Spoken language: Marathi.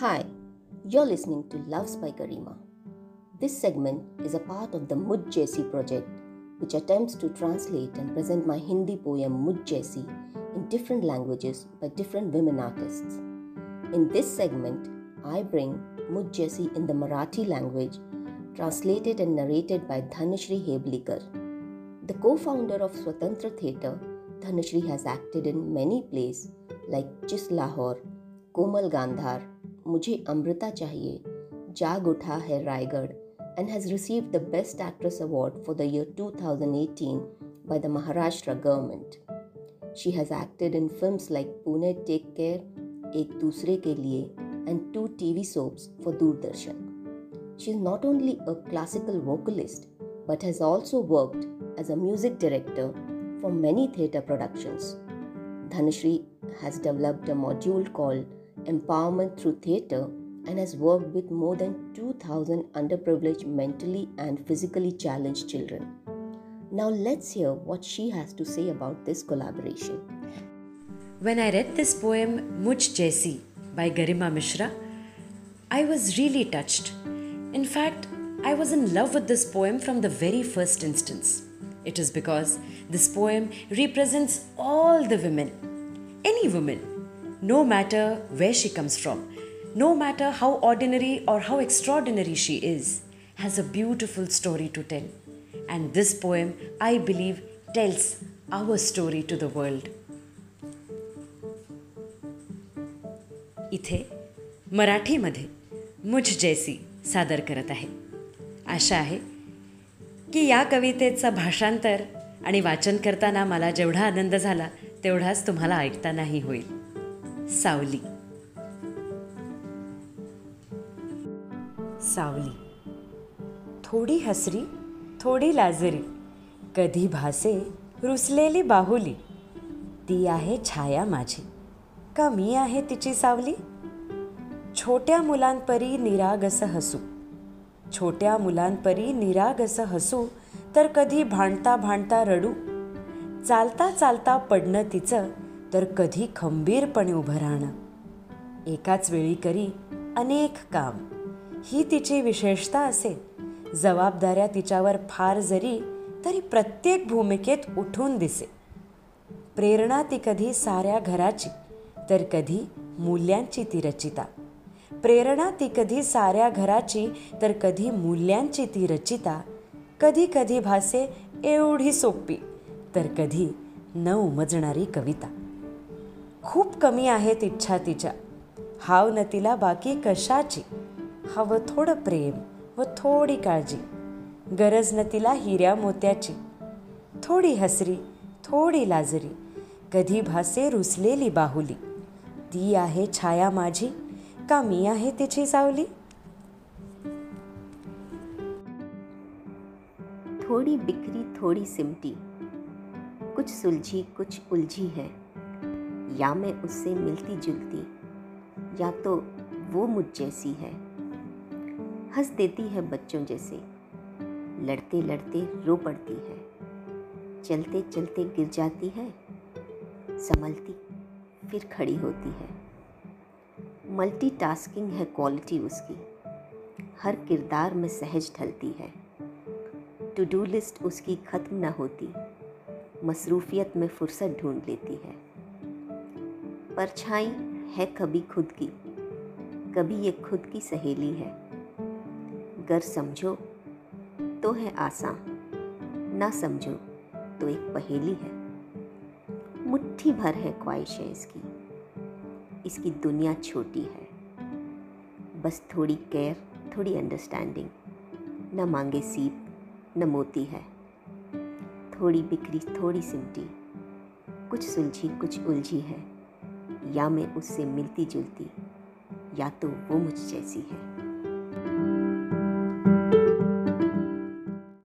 Hi, you're listening to Loves by Garima. This segment is a part of the Mujh project, which attempts to translate and present my Hindi poem Mujh in different languages by different women artists. In this segment, I bring Mujh in the Marathi language, translated and narrated by Dhanashri Heblikar. The co-founder of Swatantra Theatre, Dhanashri has acted in many plays like Chis Lahore, Komal Gandhar, मुझे अमृता चाहिए जाग उठा है Raigarh and has received the Best Actress Award for the year 2018 by the Maharashtra government. She has acted in films like Pune Take Care, Ek Dusre Ke Liye, and two TV soaps for Doordarshan. She is not only a classical vocalist but has also worked as a music director for many theatre productions. Dhanashri has developed a module called empowerment through theatre and has worked with more than 2,000 underprivileged mentally and physically challenged children. Now let's hear what she has to say about this collaboration. When I read this poem Mujh Jaisi by Garima Mishra, I was really touched. In fact, I was in love with this poem from the very first instance. It is because this poem represents all the women, any woman, no matter where she comes from, no matter how ordinary or how extraordinary she is, has a beautiful story to tell. And this poem, I believe, tells our story to the world. इथे मराठीमध्ये मुझ जैसी सादर करत आहे आशा आहे की या कवितेचं भाषांतर आणि वाचन करताना मला जेवढा आनंद झाला तेवढाच तुम्हाला ऐकतानाही होईल सावली. सावली. थोडी हसरी थोडी लाजरी कधी भासे रुसलेली बाहुली. ती आहे छाया माझी. का मी आहे तिची सावली. छोट्या मुलांपरी निरागस हसू. छोट्या मुलांपरी निरागस हसू तर कधी भांडता भांडता रडू. चालता चालता पडणं तिचं तर कधी खंबीरपणे उभं राहणं. एकाच वेळी करी अनेक काम. ही तिची विशेषता असे. जबाबदाऱ्या तिच्यावर फार जरी तरी प्रत्येक भूमिकेत उठून दिसे. प्रेरणा ती कधी साऱ्या घराची तर कधी मूल्यांची ती रचिता. प्रेरणा ती कधी साऱ्या घराची तर कधी मूल्यांची ती रचिता. कधी कधी भासे एवढी सोपी तर कधी न उमजणारी कविता. खूप कमी आहेत इच्छा तिच्या. हाव न तिला बाकी कशाची? हवं थोडं प्रेम व थोडी काळजी. गरज न तिला हिऱ्या मोत्याची. थोडी हसरी थोडी लाजरी. कधी भासे रुसलेली बाहुली. ती आहे छाया माझी का मी आहे तिची सावली? थोड़ी बिखरी थोड़ी सिमटी. कुछ सुलझी कुछ उलझी है. या मैं उससे मिलती जुलती, या तो वो मुझ जैसी है। हंस देती है बच्चों जैसे, लड़ते लड़ते रो पड़ती है। चलते चलते गिर जाती है, संभलती फिर खड़ी होती है। मल्टीटास्किंग है क्वालिटी उसकी, हर किरदार में सहज ढलती है। टू डू लिस्ट उसकी ख़त्म न होती, मसरूफियत में फुर्सत ढूंढ लेती है। परछाई है कभी खुद की, कभी ये खुद की सहेली है। गर समझो तो है आसान, ना समझो तो एक पहेली है। मुट्ठी भर है ख्वाहिश इसकी इसकी दुनिया छोटी है। बस थोड़ी केयर थोड़ी अंडरस्टैंडिंग न मांगे सीप, न मोती है। थोड़ी बिखरी थोड़ी सिमटी, कुछ सुलझी, कुछ उलझी है। या मैं उससे मिलती जुलती या तो वो मुझ जैसी है।